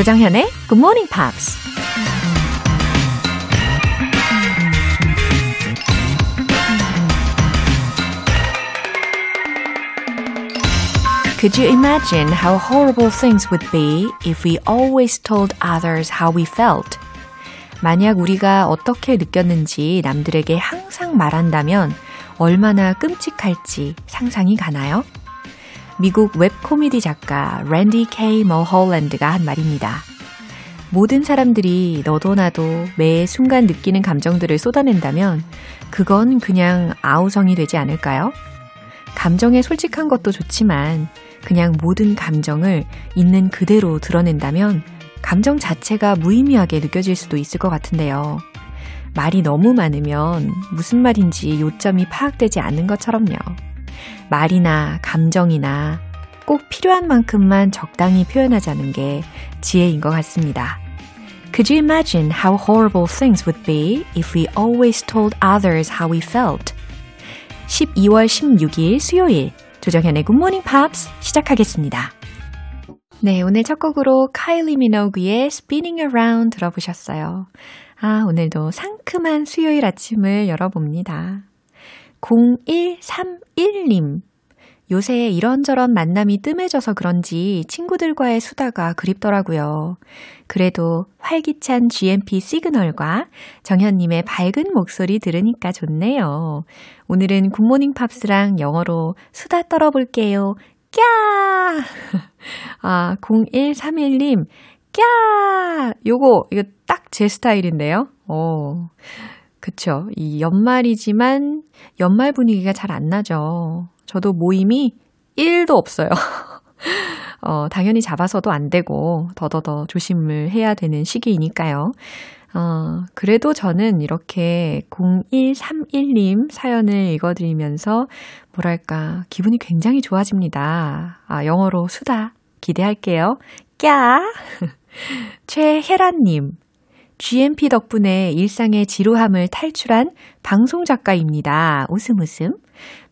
조정현의 Good Morning Pops. Could you imagine how horrible things would be if we always told others how we felt? 만약 우리가 어떻게 느꼈는지 남들에게 항상 말한다면 얼마나 끔찍할지 상상이 가나요? 미국 웹 코미디 작가 랜디 케이 머홀랜드가 한 말입니다. 모든 사람들이 너도 나도 매 순간 느끼는 감정들을 쏟아낸다면 그건 그냥 아우성이 되지 않을까요? 감정에 솔직한 것도 좋지만 그냥 모든 감정을 있는 그대로 드러낸다면 감정 자체가 무의미하게 느껴질 수도 있을 것 같은데요. 말이 너무 많으면 무슨 말인지 요점이 파악되지 않는 것처럼요. 말이나 감정이나 꼭 필요한 만큼만 적당히 표현하자는 게 지혜인 것 같습니다. Could you imagine how horrible things would be if we always told others how we felt? 12월 16일 수요일 조정현의 Good Morning Pops 시작하겠습니다. 네, 오늘 첫 곡으로 카일리 미노그의 Spinning Around 들어보셨어요. 아, 오늘도 상큼한 수요일 아침을 열어봅니다. 0131님. 요새 이런저런 만남이 뜸해져서 그런지 친구들과의 수다가 그립더라고요. 그래도 활기찬 GMP 시그널과 정현님의 밝은 목소리 들으니까 좋네요. 오늘은 굿모닝 팝스랑 영어로 수다 떨어볼게요. 꺄! 아, 0131님, 꺄! 요거, 이거 딱 제 스타일인데요. 어. 그쵸. 이 연말이지만 연말 분위기가 잘 안 나죠. 저도 모임이 1도 없어요. 어, 당연히 잡아서도 안 되고, 더더더 조심을 해야 되는 시기이니까요. 어, 그래도 저는 이렇게 0131님 사연을 읽어드리면서, 뭐랄까, 기분이 굉장히 좋아집니다. 아, 영어로 수다 기대할게요. 꺄! 최혜란님, GMP 덕분에 일상의 지루함을 탈출한 방송 작가입니다. 웃음 웃음.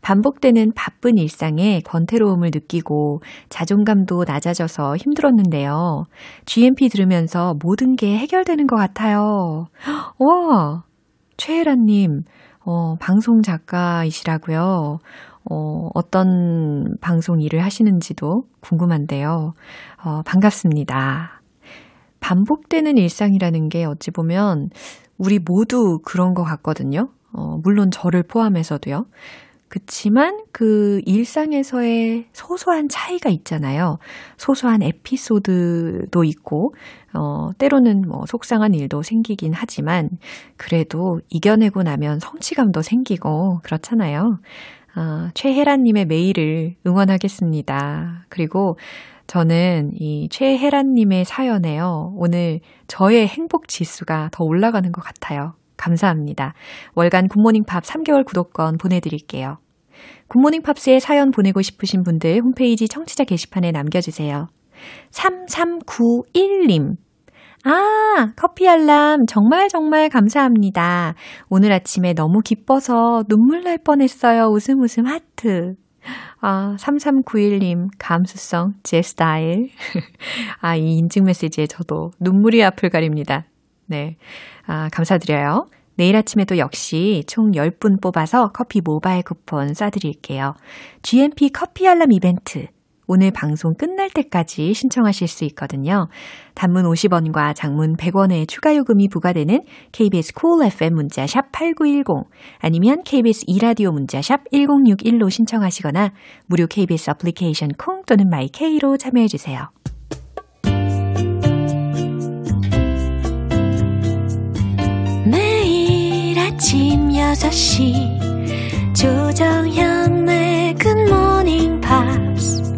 반복되는 바쁜 일상에 권태로움을 느끼고 자존감도 낮아져서 힘들었는데요. GMP 들으면서 모든 게 해결되는 것 같아요. 와! 최혜란님, 어, 방송 작가이시라고요. 어, 어떤 방송 일을 하시는지도 궁금한데요. 어, 반갑습니다. 반복되는 일상이라는 게 어찌 보면 우리 모두 그런 것 같거든요. 어, 물론 저를 포함해서도요. 그치만 그 일상에서의 소소한 차이가 있잖아요. 소소한 에피소드도 있고, 어, 때로는 뭐 속상한 일도 생기긴 하지만, 그래도 이겨내고 나면 성취감도 생기고, 그렇잖아요. 어, 최혜란님의 메일을 응원하겠습니다. 그리고 저는 이 최혜란님의 사연에요. 오늘 저의 행복 지수가 더 올라가는 것 같아요. 감사합니다. 월간 굿모닝 팝스 3개월 구독권 보내드릴게요. 굿모닝 팝스에 사연 보내고 싶으신 분들 홈페이지 청취자 게시판에 남겨주세요. 3391님. 아, 커피 알람 정말 정말 감사합니다. 오늘 아침에 너무 기뻐서 눈물 날 뻔했어요. 웃음 웃음 하트. 아, 3391님, 감수성, 제 스타일. 아, 이 인증 메시지에 저도 눈물이 앞을 가립니다. 네. 아, 감사드려요. 내일 아침에도 역시 총 10분 뽑아서 커피 모바일 쿠폰 쏴드릴게요. GMP 커피 알람 이벤트. 오늘 방송 끝날 때까지 신청하실 수 있거든요. 단문 50원과 장문 100원의 추가 요금이 부과되는 KBS cool FM 문자 샵 8910 아니면 KBS 이라디오 문자 샵 1061로 신청하시거나 무료 KBS 애플리케이션 콩 또는 마이케이로 참여해 주세요. 매일 아침 6시 조정현의 굿모닝 팝스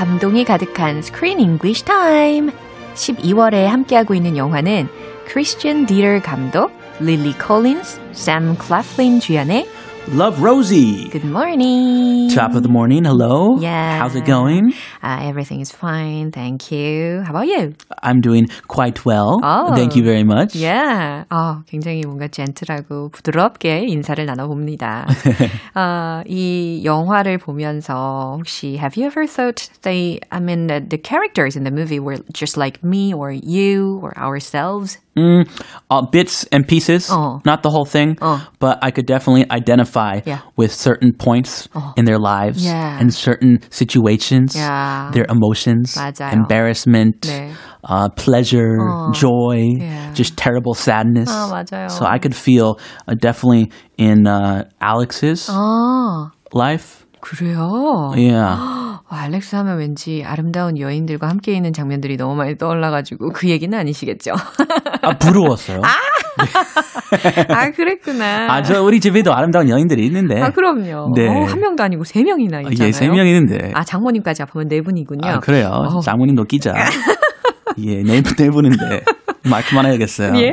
감동이 가득한 Screen English Time. 12월에 함께하고 있는 영화는 크리스티안 디터 감독, 릴리 콜린스, 샘 클래플린 주연의 Love Rosie. Good morning. Top of the morning. Hello. Yeah. How's it going? Uh, everything is fine. Thank you. How about you? I'm doing quite well. Oh. Thank you very much. Yeah. 아, 굉장히 뭔가 젠틀하고 부드럽게 인사를 나눠봅니다. 아, 이 영화를 보면서 혹시 have you ever thought they, I mean, the, the characters in the movie were just like me or you or ourselves? Mm, uh, bits and pieces, Oh. not the whole thing, Oh. but I could definitely identify Yeah. with certain points in their lives Yeah. and certain situations, Yeah. their emotions, 맞아요. embarrassment, 네. uh, pleasure, joy, Yeah. just terrible sadness. 아, 맞아요. So I could feel uh, definitely in uh, Alex's 아, life. 그래요? Yeah. 와, 알렉스 하면 왠지 아름다운 여인들과 함께 있는 장면들이 너무 많이 떠올라가지고 그 얘기는 아니시겠죠? 아, 부러웠어요. 아, 그랬구나. 아, 저 우리 집에도 아름다운 여인들이 있는데. 아, 그럼요. 네. 어, 한 명도 아니고 세 명이나 있잖아요. 예, 세명 있는데. 아, 장모님까지 합하면 네 분이군요. 아, 그래요. 어. 장모님도 끼자. 예, 네, 분, 네 분인데. 말 그만해야겠어요. 예.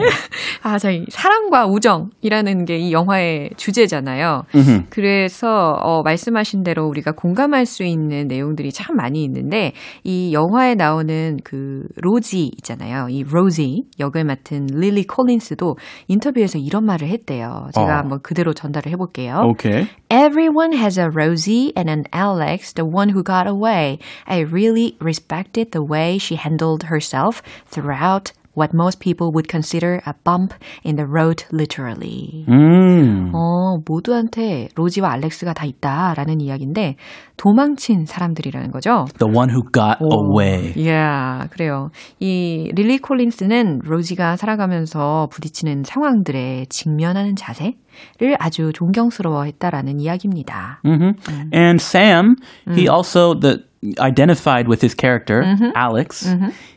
아, 저희 사랑과 우정이라는 게 이 영화의 주제잖아요. 음흠. 그래서 어, 말씀하신 대로 우리가 공감할 수 있는 내용들이 참 많이 있는데 이 영화에 나오는 그 로지 있잖아요. 이 로지 역을 맡은 릴리 콜린스도 인터뷰에서 이런 말을 했대요. 제가 어. 한번 그대로 전달을 해볼게요. 오케이. Everyone has a Rosie and an Alex, the one who got away. I really respected the way she handled herself throughout what most people would consider a bump in the road, literally. 음. 어, 모두한테 로지와 알렉스가 다 있다라는 이야기인데 도망친 사람들이라는 거죠. The one who got away. Yeah, 그래요. 이 릴리 콜린스는 로지가 살아가면서 부딪히는 상황들에 직면하는 자세 를 아주 존경스러워했다라는 이야기입니다. hmm And Sam, he also the identified with his character, Alex.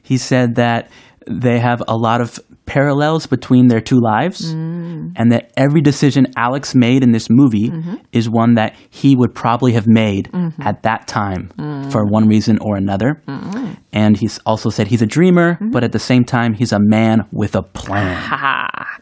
He said that they have a lot of parallels between their two lives mm. and that every decision Alex made in this movie mm-hmm. is one that he would probably have made mm-hmm. at that time mm. for one reason or another. Mm-hmm. And he's also said he's a dreamer, but at the same time he's a man with a plan.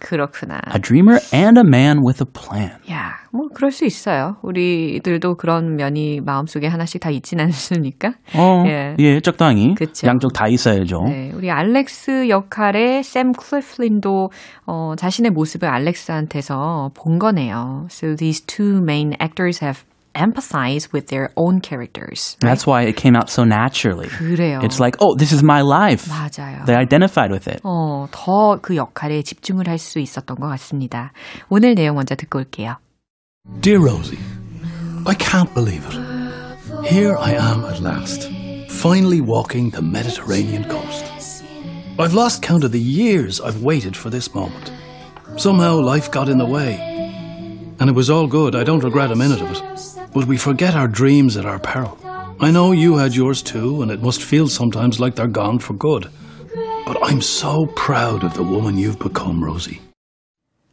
그렇구나. A dreamer and a man with a plan. 야, 뭐 그럴 수 있어요. 우리들도 그런 면이 마음속에 하나씩 다 있진 않습니까? 어, 예. 예, 적당히 그쵸. 양쪽 다 있어야죠. 네, 우리 알렉스 역할의 샘 클리플린도 어, 자신의 모습을 알렉스한테서 본 거네요. So these two main actors have empathized with their own characters. That's why it came out so naturally. 그래요. It's like, oh, this is my life. 맞아요. They identified with it. 어, 더 그 역할에 집중을 할 수 있었던 것 같습니다. 오늘 내용 먼저 듣고 올게요. Dear Rosie, I can't believe it. Here I am at last, finally walking the Mediterranean coast. I've lost count of the years I've waited for this moment. Somehow life got in the way. And it was all good, I don't regret a minute of it. But we forget our dreams at our peril. I know you had yours too, and it must feel sometimes like they're gone for good. But I'm so proud of the woman you've become, Rosie.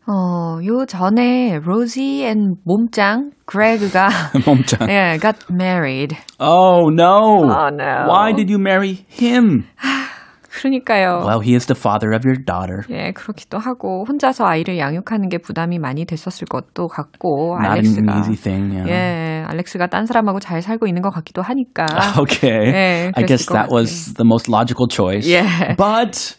어, 요 전에 로지 앤 몸짱 그레그가 몸짱. 예, got married. Oh no. Oh, no. Why did you marry him? 그러니까요. Well, he is the father of your daughter. 예, 그렇기도 하고 혼자서 아이를 양육하는 게 부담이 많이 됐었을 것도 같고 Not an 알렉스가 easy thing. Yeah. 예, 알렉스가 딴 사람하고 잘 살고 있는 것 같기도 하니까. Okay. 예, I guess that was the most logical choice. Yeah. But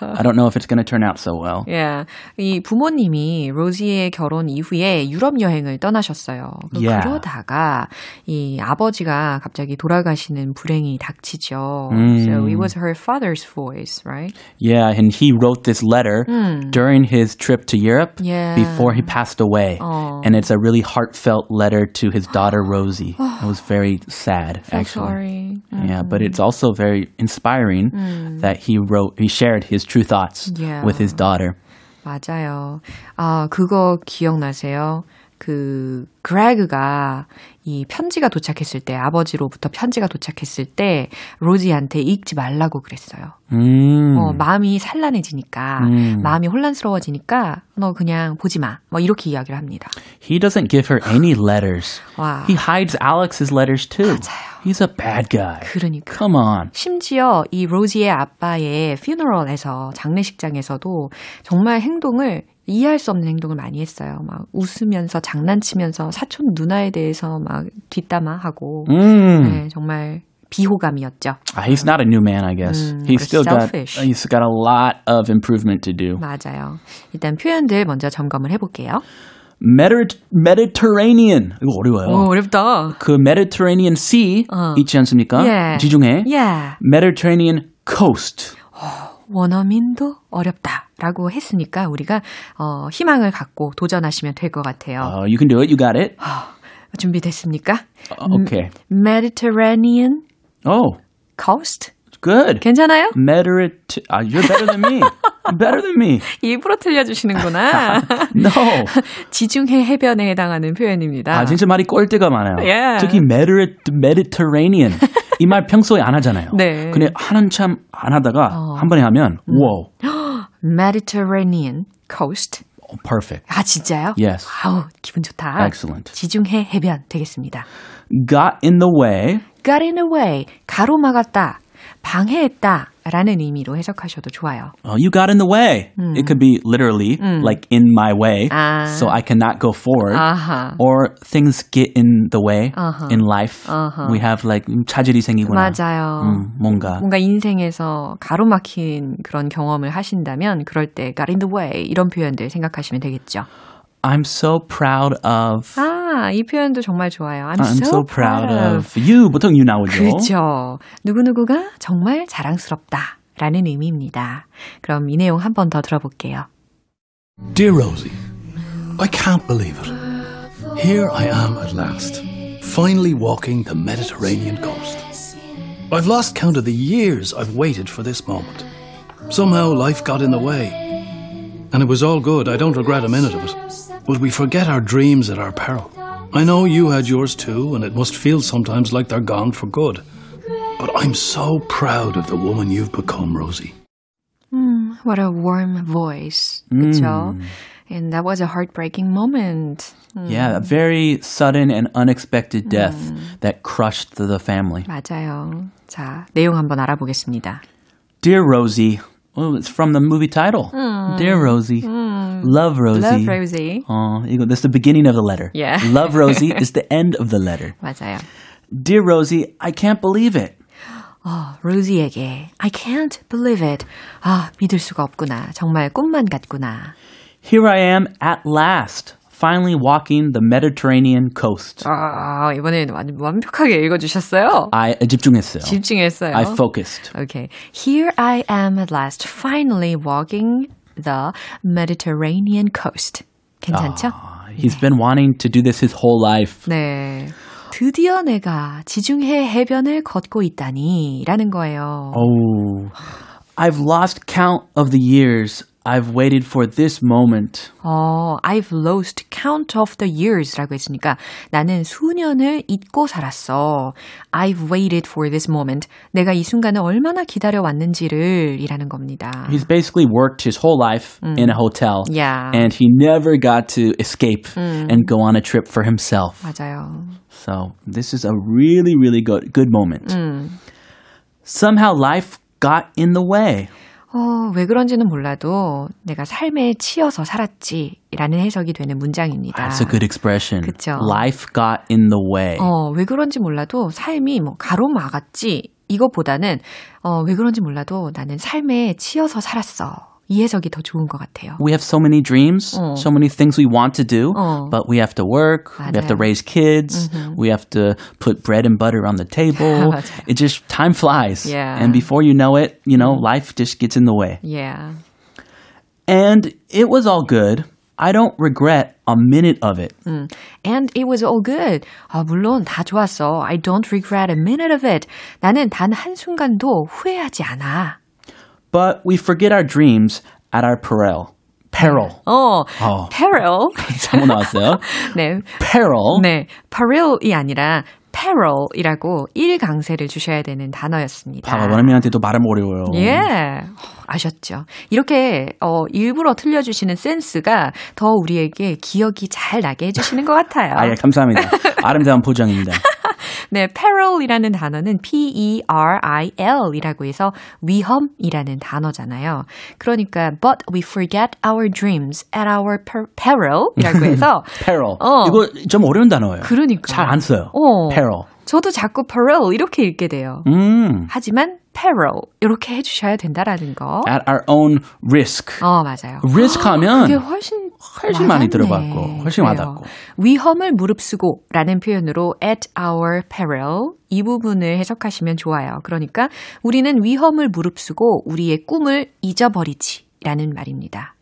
I don't know if it's going to turn out so well. 예, 이 부모님이 로지의 결혼 이후에 유럽 여행을 떠나셨어요. Yeah. 그러다가 이 아버지가 갑자기 돌아가시는 불행이 닥치죠. 음. So it was her father's voice, right? Yeah, and he wrote this letter during his trip to Europe Hmm. Yeah. before he passed away. Oh. And it's a really heartfelt letter to his daughter Rosie. it was very sad, So actually. sorry. Yeah, but it's also very inspiring that he wrote, he shared his true thoughts Yeah. with his daughter. 맞아요. 아, 그거 기억나세요? 그, 그레그가 이 편지가 도착했을 때, 아버지로부터 편지가 도착했을 때, 로지한테 읽지 말라고 그랬어요. Mm. 어, 마음이 산란해지니까, 음. 마음이 혼란스러워지니까, 너 그냥 보지 마. 뭐 이렇게 이야기를 합니다. He doesn't give her any letters. 와. He hides Alex's letters too. 맞아요. He's a bad guy. 그러니까. Come on. 심지어 이 로지의 아빠의 퓨너럴에서 장례식장에서도 정말 행동을 이해할 수 없는 행동을 많이 했어요. 막 웃으면서 장난치면서 사촌 누나에 대해서 막 뒷담화하고 Mm. 네, 정말 비호감이었죠. Ah, He's not a new man, I guess. Mm, he's still selfish. got he's got a lot of improvement to do. 맞아요. 일단 표현들 먼저 점검을 해볼게요. Mediter- Mediterranean. 이거 어려워요. 오, 어렵다. 그 Mediterranean Sea 어. 있지 않습니까? 예. 지중해. Yeah. Mediterranean Coast. 원어민도 어렵다라고 했으니까 우리가 어, 희망을 갖고 도전하시면 될 것 같아요. Uh, you can do it. You got it. 준비됐습니까? Uh, okay. Mediterranean Oh, coast? Good. 괜찮아요? Mediterranean. Uh, you're better than me. Better than me. 일부러 틀려주시는구나. No. 지중해 해변에 해당하는 표현입니다. 아, 진짜 말이 꼴대가 많아요. 예. 특히 Mediter- Mediterranean. 이 말 평소에 안 하잖아요. 네. 근데 하는 참 안 하다가 어. 한 번에 하면 wow, Mediterranean coast. oh, perfect. 아, 진짜요? Yes. 아우, 기분 좋다. Excellent. 지중해 해변 되겠습니다. Got in the way. got in the way, 가로막았다, 방해했다 라는 의미로 해석하셔도 좋아요. Oh, you got in the way. It could be literally like in my way, 아. so I cannot go forward. 아하. Or things get in the way Uh-huh. in life. Uh-huh. We have like 음, 차질이 생기거나 맞아요. 음, 뭔가 뭔가 인생에서 가로막힌 그런 경험을 하신다면 그럴 때 got in the way 이런 표현들 생각하시면 되겠죠. I'm so proud of. 아, 이 표현도 정말 좋아요. I'm, I'm so proud of you. 보통 you 나오죠. 그렇죠. 누구누구가 정말 자랑스럽다 라는 의미입니다. 그럼 이 내용 한 번 더 들어볼게요. Dear Rosie, I can't believe it. Here I am at last, finally walking the Mediterranean coast. I've lost count of the years I've waited for this moment. Somehow life got in the way. And it was all good, I don't regret a minute of it. But we forget our dreams at our peril. I know you had yours too, and it must feel sometimes like they're gone for good. But I'm so proud of the woman you've become, Rosie. What a warm voice. 그렇죠? And that was a heartbreaking moment. Yeah, a very sudden and unexpected death that crushed the family. 맞아요. 자, 내용 한번 알아보겠습니다. Dear Rosie. Oh, it's from the movie title. Dear Rosie. Love Rosie. Love Rosie. Oh, 이거, that's the beginning of the letter. Yeah. Love Rosie is the end of the letter. 맞아요. Dear Rosie, I can't believe it. 로지에게 I can't believe it. 아, 믿을 수가 없구나. 정말 꿈만 같구나. Here I am at last, finally walking the Mediterranean coast. 아, 이번에는 완, 완벽하게 읽어주셨어요. I 집중했어요. 집중했어요. I focused. Okay. Here I am at last, finally walking the Mediterranean coast. 괜찮죠? He's been wanting to do this his whole life. 네. 드디어 내가 지중해 해변을 걷고 있다니 라는 거예요. Oh, I've lost count of the years I've waited for this moment. 어, I've lost count of the years 라고 했으니까 나는 수년을 잊고 살았어. I've waited for this moment. 내가 이 순간을 얼마나 기다려왔는지를 이라는 겁니다. He's basically worked his whole life in a hotel. Yeah. And he never got to escape and go on a trip for himself. 맞아요. So this is a really, really good, good moment. Somehow life got in the way. 어, 왜 그런지는 몰라도 내가 삶에 치여서 살았지 라는 해석이 되는 문장입니다. That's a good expression. 그쵸. Life got in the way. 어, 왜 그런지 몰라도 삶이 뭐 가로막았지 이것보다는 어, 왜 그런지 몰라도 나는 삶에 치여서 살았어. 이 해석이 더 좋은 것 같아요. We have so many dreams, 어. so many things we want to do, 어. but we have to work, we have to 맞아요. raise kids, we have to put bread and butter on the table. 맞아요. it just time flies. Yeah. And before you know it, you know, life just gets in the way. Yeah. And it was all good. I don't regret a minute of it. And it was all good. 아, 물론 다 좋았어. I don't regret a minute of it. 나는 단 한순간도 후회하지 않아. But we forget our dreams at our peril. Peril. 어, 어. peril. 잘못 나왔어요. 네. Peril. 네. peril이 아니라 peril이라고 1강세를 주셔야 되는 단어였습니다. 봐봐, 원어민한테도 발음 어려워요. 예. 아셨죠? 이렇게 어 일부러 틀려 주시는 센스가 더 우리에게 기억이 잘 나게 해 주시는 것 같아요. 아, 예, 감사합니다. 아름다운 포장입니다. 네, peril이라는 단어는 P-E-R-I-L이라고 해서 위험이라는 단어잖아요. 그러니까, but we forget our dreams at our per- peril이라고 해서 peril. 어. 이거 좀 어려운 단어예요. 그러니까. 잘 안 써요. 어. peril. 저도 자꾸 peril 이렇게 읽게 돼요. 음. 하지만 peril 이렇게 해주셔야 된다라는 거. At our own risk. 어 맞아요. risk 하면 그게 훨씬 훨씬 많이 와닿네. 들어봤고, 훨씬 그래요. 와닿고. 위험을 무릅쓰고라는 표현으로 at our peril 이 부분을 해석하시면 좋아요. 그러니까 우리는 위험을 무릅쓰고 우리의 꿈을 잊어버리지라는 말입니다.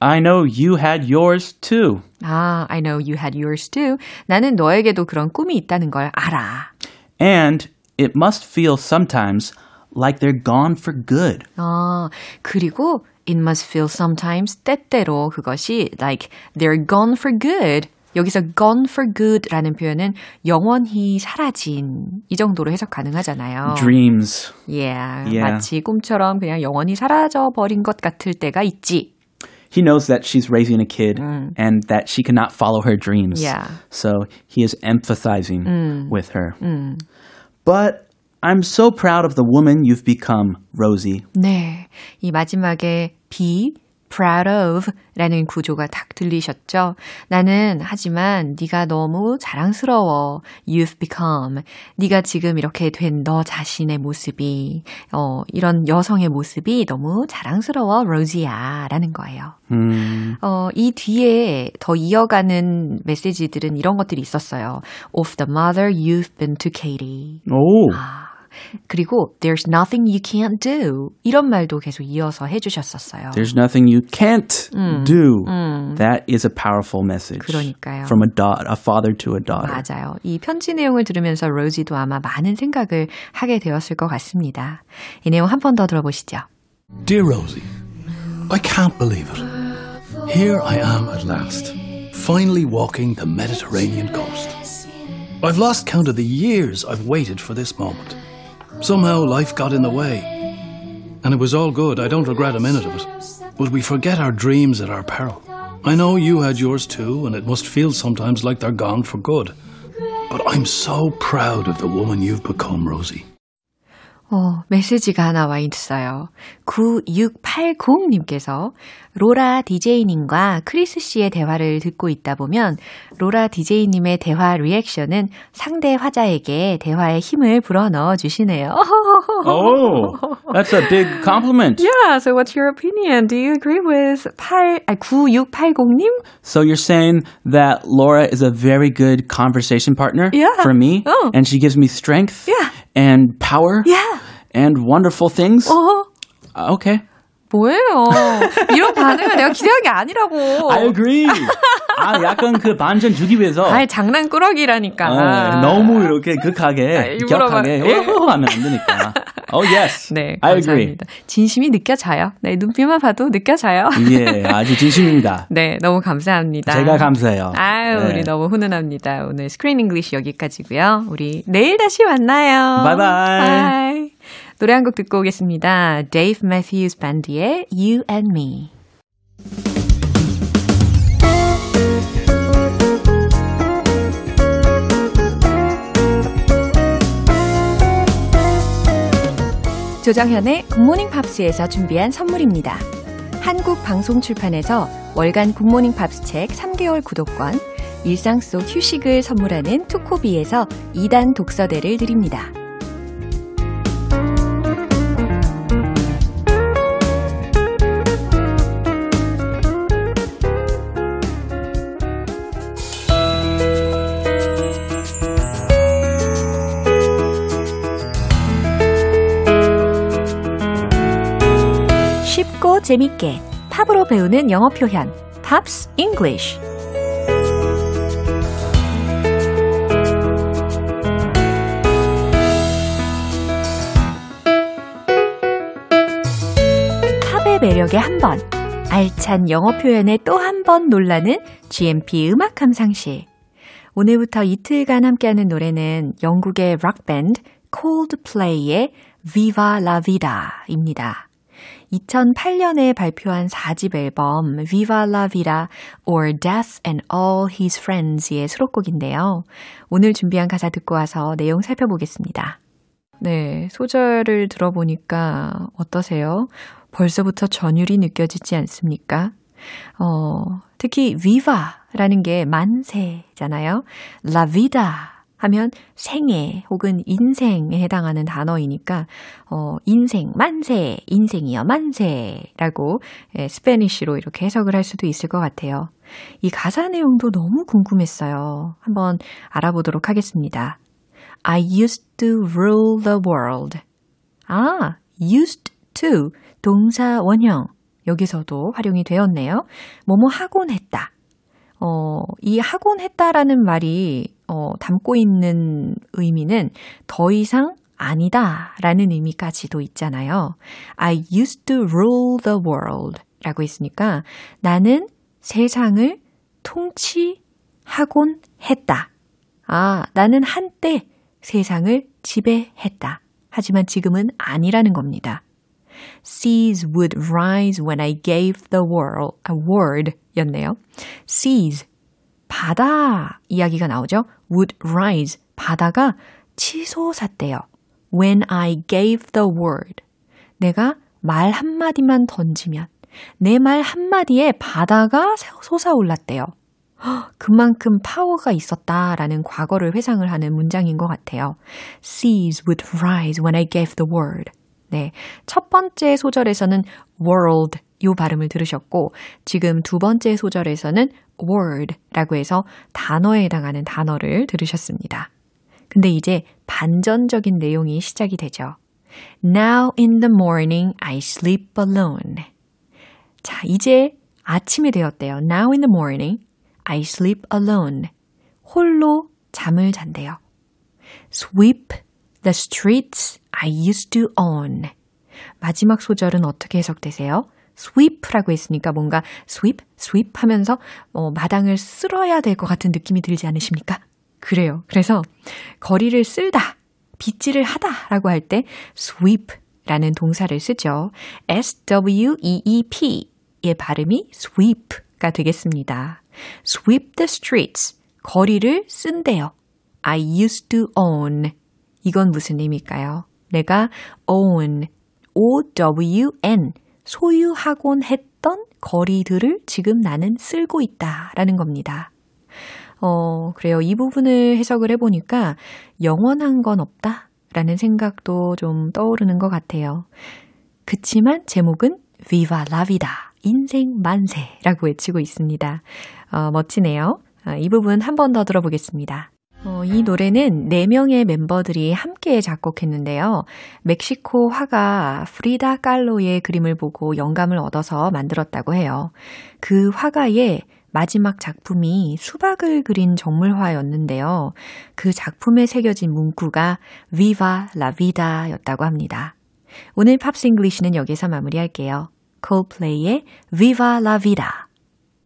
I know you had yours too. 아, I know you had yours too. 나는 너에게도 그런 꿈이 있다는 걸 알아. And it must feel sometimes like they're gone for good. 아, 그리고 it must feel sometimes 때때로 그것이 like they're gone for good. 여기서 gone for good라는 표현은 영원히 사라진 이 정도로 해석 가능하잖아요. Dreams. Yeah, Yeah. 마치 꿈처럼 그냥 영원히 사라져 버린 것 같을 때가 있지. He knows that she's raising a kid and that she cannot follow her dreams. Yeah. So he is empathizing with her. But I'm so proud of the woman you've become, Rosie. 네, 이 마지막에 be proud of 라는 구조가 딱 들리셨죠? 나는 하지만 네가 너무 자랑스러워. You've become. 네가 지금 이렇게 된 너 자신의 모습이 어, 이런 여성의 모습이 너무 자랑스러워, 로지야 라는 거예요. 어, 이 뒤에 더 이어가는 메시지들은 이런 것들이 있었어요. Of the mother you've been to Katie. Oh. 그리고 there's nothing you can't do. 이런 말도 계속 이어서 해주셨었어요. There's nothing you can't do. That is a powerful message. 그러니까요. From a, da- a father to a daughter. 맞아요. 이 편지 내용을 들으면서 로지도 아마 많은 생각을 하게 되었을 것 같습니다. 이 내용 한 번 더 들어보시죠. Dear Rosie, I can't believe it. Here I am at last, finally walking the Mediterranean coast. I've lost count of the years I've waited for this moment. Somehow life got in the way. And it was all good, I don't regret a minute of it. But we forget our dreams at our peril. I know you had yours too, and it must feel sometimes like they're gone for good. But I'm so proud of the woman you've become, Rosie. 어, 메시지가 하나 와 있어요. 9680님께서 로라 DJ님과 크리스 씨의 대화를 듣고 있다 보면 로라 DJ님의 대화 리액션은 상대 화자에게 대화의 힘을 불어넣어 주시네요. Oh, that's a big compliment. yeah, so what's your opinion? Do you agree with 8, 아, 9680님? So you're saying that Laura is a very good conversation partner Yeah. for me, Oh. and she gives me strength Yeah. and power Yeah. and wonderful things. 어, Uh, Okay, 뭐예요? 이런 반응을 내가 기대한 게 아니라고. I agree. 아, 약간 그 반전 주기 위해서 아이, 장난꾸러기라니까. 어, 너무 이렇게 극하게 아, 격하게 막- 예. 하면 안 되니까. Oh yes, 네, I agree. 감사합니다. 진심이 느껴져요. 네, 눈빛만 봐도 느껴져요. 예, 아주 진심입니다. 네, 너무 감사합니다. 제가 감사해요. 아유, 네. 우리 너무 훈훈합니다. 오늘 Screen English 여기까지고요. 우리 내일 다시 만나요. 바이바이. Bye. 노래 한 곡 듣고 오겠습니다. Dave Matthews Band의 You and Me. 조정현의 굿모닝 팝스에서 준비한 선물입니다. 한국 방송 출판에서 월간 굿모닝 팝스 책 3개월 구독권, 일상 속 휴식을 선물하는 투코비에서 2단 독서대를 드립니다. 재밌게 팝으로 배우는 영어 표현 Pops English 팝의 매력에 한 번, 알찬 영어 표현에 또 한 번 놀라는 GMP 음악 감상실. 오늘부터 이틀간 함께하는 노래는 영국의 락밴드 콜드플레이의 Viva la Vida입니다. 2008년에 발표한 4집 앨범 Viva la Vida or Death and All His Friends의 수록곡인데요. 오늘 준비한 가사 듣고 와서 내용 살펴보겠습니다. 네, 소절을 들어보니까 어떠세요? 벌써부터 전율이 느껴지지 않습니까? 어, 특히 viva라는 게 만세잖아요. la vida 하면 생애 혹은 인생에 해당하는 단어이니까 어, 인생 만세, 인생이여 만세라고 예, 스페니쉬로 이렇게 해석을 할 수도 있을 것 같아요. 이 가사 내용도 너무 궁금했어요. 한번 알아보도록 하겠습니다. I used to rule the world. 아, used to 동사 원형 여기서도 활용이 되었네요. 뭐뭐 하곤 했다. 어, 이 하곤 했다라는 말이 어, 담고 있는 의미는 더 이상 아니다 라는 의미까지도 있잖아요. I used to rule the world 라고 했으니까 나는 세상을 통치하곤 했다. 아, 나는 한때 세상을 지배했다. 하지만 지금은 아니라는 겁니다. Seas would rise when I gave the world a word 였네요. Seas, 바다 이야기가 나오죠. would rise, 바다가 치솟았대요. When I gave the word. 내가 말 한마디만 던지면 내 말 한마디에 바다가 솟아올랐대요. 그만큼 파워가 있었다라는 과거를 회상을 하는 문장인 것 같아요. Seas would rise when I gave the word. 네. 첫 번째 소절에서는 world 요 발음을 들으셨고, 지금 두 번째 소절에서는 word라고 해서 단어에 해당하는 단어를 들으셨습니다. 근데 이제 반전적인 내용이 시작이 되죠. Now in the morning I sleep alone. 자, 이제 아침이 되었대요. Now in the morning I sleep alone. 홀로 잠을 잔대요. Sweep the streets I used to own. 마지막 소절은 어떻게 해석되세요? Sweep라고 했으니까 뭔가 sweep, sweep 하면서 어, 마당을 쓸어야 될 것 같은 느낌이 들지 않으십니까? 그래요. 그래서 거리를 쓸다, 빗질을 하다라고 할 때 sweep라는 동사를 쓰죠. S-W-E-E-P의 발음이 sweep가 되겠습니다. sweep the streets, 거리를 쓴대요. I used to own. 이건 무슨 의미일까요? 내가 own, O-W-N, 소유하곤 했던 거리들을 지금 나는 쓸고 있다 라는 겁니다. 어, 그래요. 이 부분을 해석을 해보니까 영원한 건 없다 라는 생각도 좀 떠오르는 것 같아요. 그치만 제목은 Viva la vida. 인생 만세라고 외치고 있습니다. 어, 멋지네요. 아, 이 부분 한 번 더 들어보겠습니다. 어, 이 노래는 4명의 멤버들이 함께 작곡했는데요. 멕시코 화가 프리다 깔로의 그림을 보고 영감을 얻어서 만들었다고 해요. 그 화가의 마지막 작품이 수박을 그린 정물화였는데요. 그 작품에 새겨진 문구가 Viva la vida 였다고 합니다. 오늘 Pops English는 여기서 마무리할게요. Coldplay의 Viva la vida.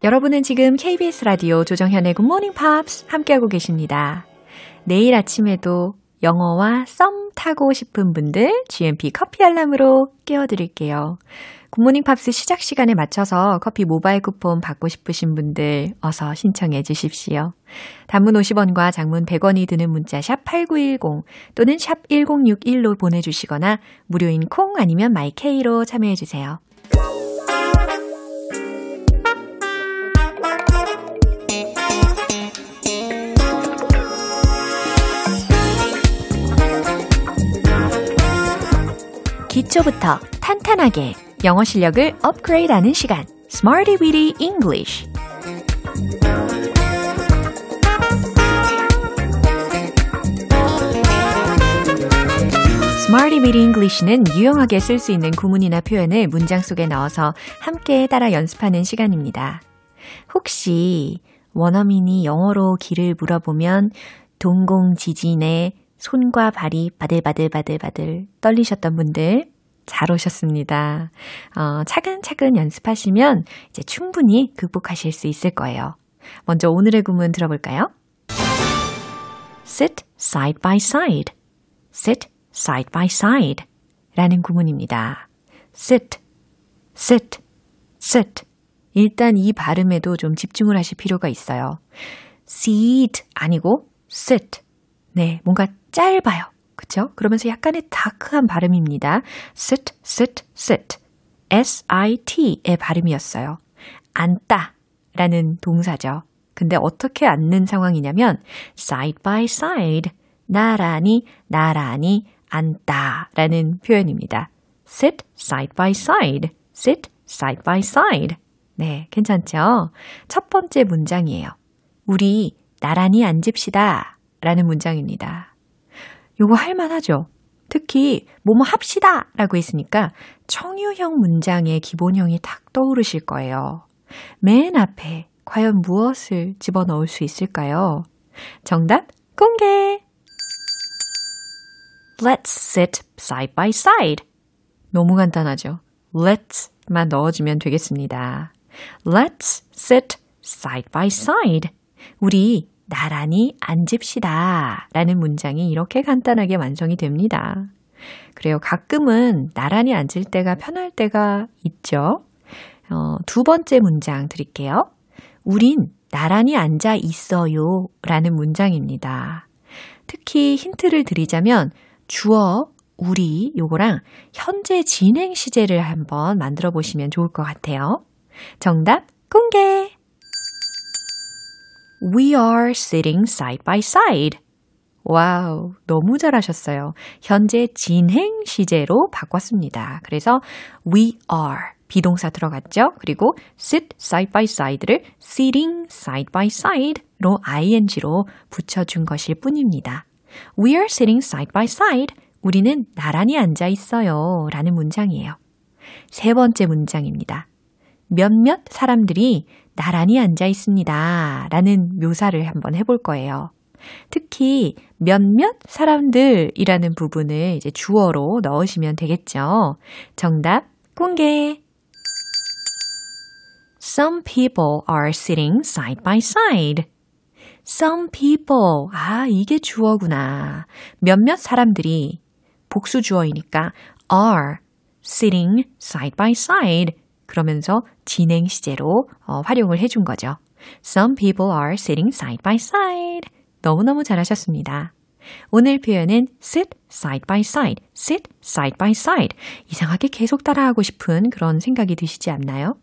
여러분은 지금 KBS 라디오 조정현의 Good Morning Pops 함께하고 계십니다. 내일 아침에도 영어와 썸 타고 싶은 분들 GMP 커피 알람으로 깨워드릴게요. 굿모닝 팝스 시작 시간에 맞춰서 커피 모바일 쿠폰 받고 싶으신 분들 어서 신청해 주십시오. 단문 50원과 장문 100원이 드는 문자 샵 8910 또는 샵 1061로 보내주시거나 무료인 콩 아니면 마이케이로 참여해 주세요. 기초부터 탄탄하게 영어 실력을 업그레이드하는 시간 Smarty Weedy English Smarty Weedy English는 유용하게 쓸 수 있는 구문이나 표현을 문장 속에 넣어서 함께 따라 연습하는 시간입니다. 혹시 원어민이 영어로 길을 물어보면 동공 지진에 손과 발이 바들바들바들바들 떨리셨던 분들 잘 오셨습니다. 어, 차근차근 연습하시면 이제 충분히 극복하실 수 있을 거예요. 먼저 오늘의 구문 들어볼까요? sit side by side. sit side by side 라는 구문입니다. sit sit, sit. 일단 이 발음에도 좀 집중을 하실 필요가 있어요. sit 아니고 sit. 네, 뭔가 짧아요. 그쵸? 그러면서 약간의 다크한 발음입니다. sit, sit, sit. S-I-T의 발음이었어요. 앉다 라는 동사죠. 근데 어떻게 앉는 상황이냐면 side by side 나란히 나란히 앉다 라는 표현입니다. sit side by side sit side by side 네, 괜찮죠? 첫 번째 문장이에요. 우리 나란히 앉읍시다 라는 문장입니다. 요거 할만하죠? 특히 뭐뭐 합시다 라고 했으니까 청유형 문장의 기본형이 탁 떠오르실 거예요. 맨 앞에 과연 무엇을 집어넣을 수 있을까요? 정답 공개! Let's sit side by side. 너무 간단하죠? Let's만 넣어주면 되겠습니다. Let's sit side by side. 우리 나란히 앉읍시다. 라는 문장이 이렇게 간단하게 완성이 됩니다. 그래요. 가끔은 나란히 앉을 때가 편할 때가 있죠. 어, 두 번째 문장 드릴게요. 우린 나란히 앉아 있어요. 라는 문장입니다. 특히 힌트를 드리자면 주어, 우리 요거랑 현재 진행 시제를 한번 만들어 보시면 좋을 것 같아요. 정답 공개! We are sitting side by side. Wow, 너무 잘하셨어요. 현재 진행 시제로 바꿨습니다. 그래서 we are 비동사 들어갔죠? 그리고 sit side by side를 sitting side by side로 ing로 붙여준 것일 뿐입니다. We are sitting side by side. 우리는 나란히 앉아 있어요. 라는 문장이에요. 세 번째 문장입니다. 몇몇 사람들이 나란히 앉아 있습니다. 라는 묘사를 한번 해볼 거예요. 특히 몇몇 사람들이라는 부분을 이제 주어로 넣으시면 되겠죠. 정답 공개. Some people are sitting side by side. Some people. 아, 이게 주어구나. 몇몇 사람들이 복수 주어이니까 are sitting side by side. 그러면서 진행 시제로 어, 활용을 해준 거죠. Some people are sitting side by side. 너무너무 잘하셨습니다. 오늘 표현은 sit side by side, sit side by side. 이상하게 계속 따라하고 싶은 그런 생각이 드시지 않나요?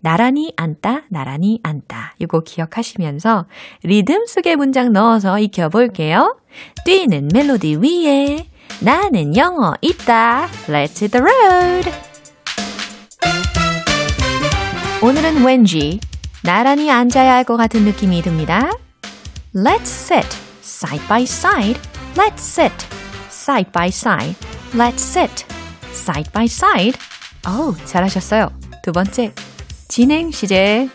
나란히 앉다, 나란히 앉다. 이거 기억하시면서 리듬 속의 문장 넣어서 익혀볼게요. 뛰는 멜로디 위에 나는 영어 있다. Let's hit the road. 오늘은 왠지 나란히 앉아야 할 것 같은 느낌이 듭니다. Let's sit side by side. Let's sit side by side. Let's sit side by side. 어우, 잘하셨어요. 두 번째, 진행 시제.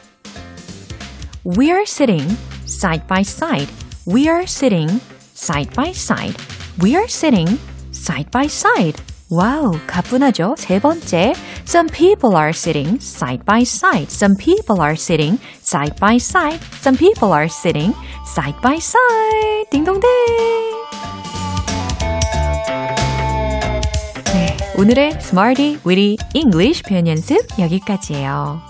We are sitting side by side. We are sitting side by side. We are sitting side by side. 와우, 가뿐하죠? 세 번째. Some people are sitting side by side. Some people are sitting side by side. Some people are sitting side by side. 딩동댕. 네, 오늘의 Smarty Witty English 표현 연습 여기까지예요.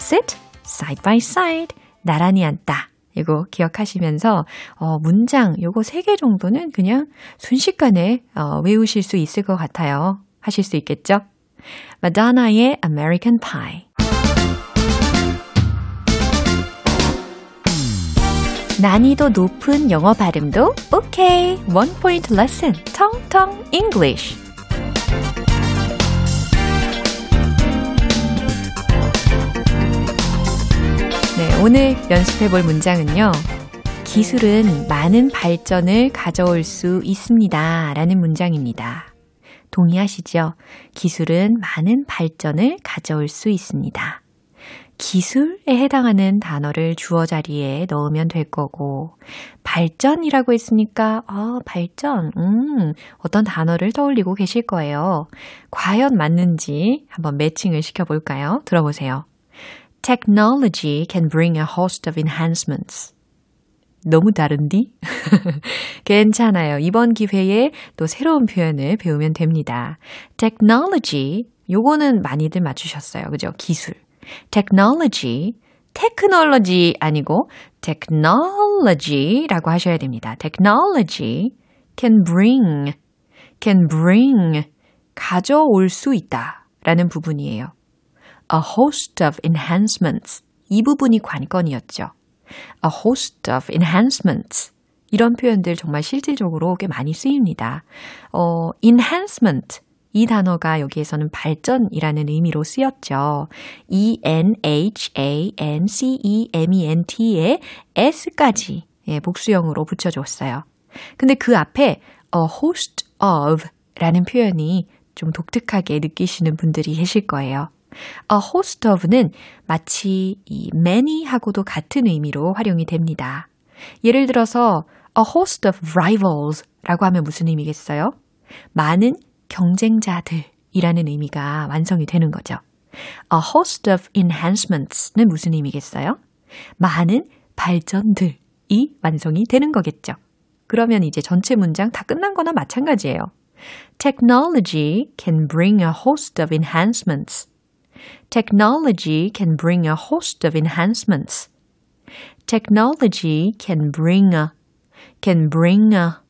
sit, side by side, 나란히 앉다. 이거 기억하시면서 어, 문장 요거 세개 정도는 그냥 순식간에 어, 외우실 수 있을 것 같아요. 하실 수 있겠죠? 마다나의 American Pie 난이도 높은 영어 발음도 오케이. 원 포인트 레슨 텅텅 English 오늘 연습해 볼 문장은요. 기술은 많은 발전을 가져올 수 있습니다. 라는 문장입니다. 동의하시죠? 기술은 많은 발전을 가져올 수 있습니다. 기술에 해당하는 단어를 주어 자리에 넣으면 될 거고, 발전이라고 했으니까, 아, 발전, 음, 어떤 단어를 떠올리고 계실 거예요. 과연 맞는지 한번 매칭을 시켜볼까요? 들어보세요. Technology can bring a host of enhancements. 너무 다른디? 괜찮아요. 이번 기회에 또 새로운 표현을 배우면 됩니다. Technology 요거는 많이들 맞추셨어요. 그죠? 기술. technology, technology 아니고 technology라고 하셔야 됩니다. technology can bring, can bring, 가져올 수 있다 라는 부분이에요. A host of enhancements. 이 부분이 관건이었죠. a host of enhancements. 이런 표현들 정말 실질적으로 꽤 많이 쓰입니다. 어, enhancement. 이 단어가 여기에서는 발전이라는 의미로 쓰였죠. E-N-H-A-N-C-E-M-E-N-T에 S까지 예, 복수형으로 붙여줬어요. 근데 그 앞에 a host of 라는 표현이 좀 독특하게 느끼시는 분들이 계실 거예요. A host of는 마치 이 many하고도 같은 의미로 활용이 됩니다. 예를 들어서 a host of rivals 라고 하면 무슨 의미겠어요? 많은 경쟁자들이라는 의미가 완성이 되는 거죠. A host of enhancements는 무슨 의미겠어요? 많은 발전들이 완성이 되는 거겠죠. 그러면 이제 전체 문장 다 끝난 거나 마찬가지예요. Technology can bring a host of enhancements. Technology can bring a host of enhancements. Technology can bring a, can bring a,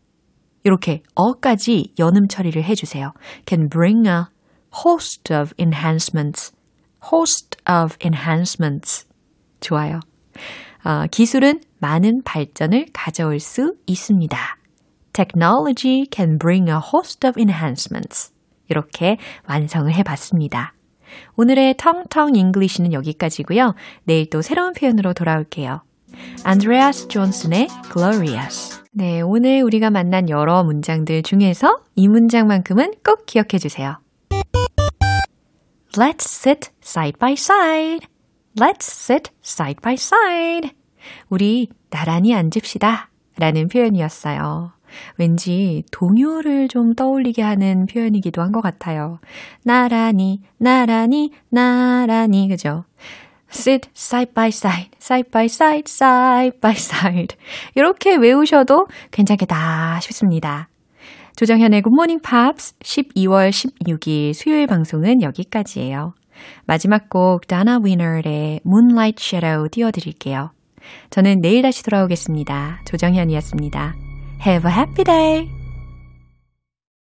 이렇게 어까지 연음 처리를 해주세요. Can bring a host of enhancements. host of enhancements. 좋아요. 어, 기술은 많은 발전을 가져올 수 있습니다. Technology can bring a host of enhancements. 이렇게 완성을 해봤습니다. 오늘의 텅텅 English는 여기까지고요. 내일 또 새로운 표현으로 돌아올게요. 안드레아스 존슨의 Glorious. 네, 오늘 우리가 만난 여러 문장들 중에서 이 문장만큼은 꼭 기억해 주세요. Let's sit side by side. Let's sit side by side. 우리 나란히 앉읍시다. 라는 표현이었어요. 왠지 동요를 좀 떠올리게 하는 표현이기도 한 것 같아요. 나란히, 나란히, 나란히, 그죠? sit side by side, side by side, side by side. 이렇게 외우셔도 괜찮겠다 싶습니다. 조정현의 굿모닝 팝스 12월 16일 수요일 방송은 여기까지예요. 마지막 곡 다나 위너의 Moonlight Shadow 띄워드릴게요. 저는 내일 다시 돌아오겠습니다. 조정현이었습니다. Have a happy day!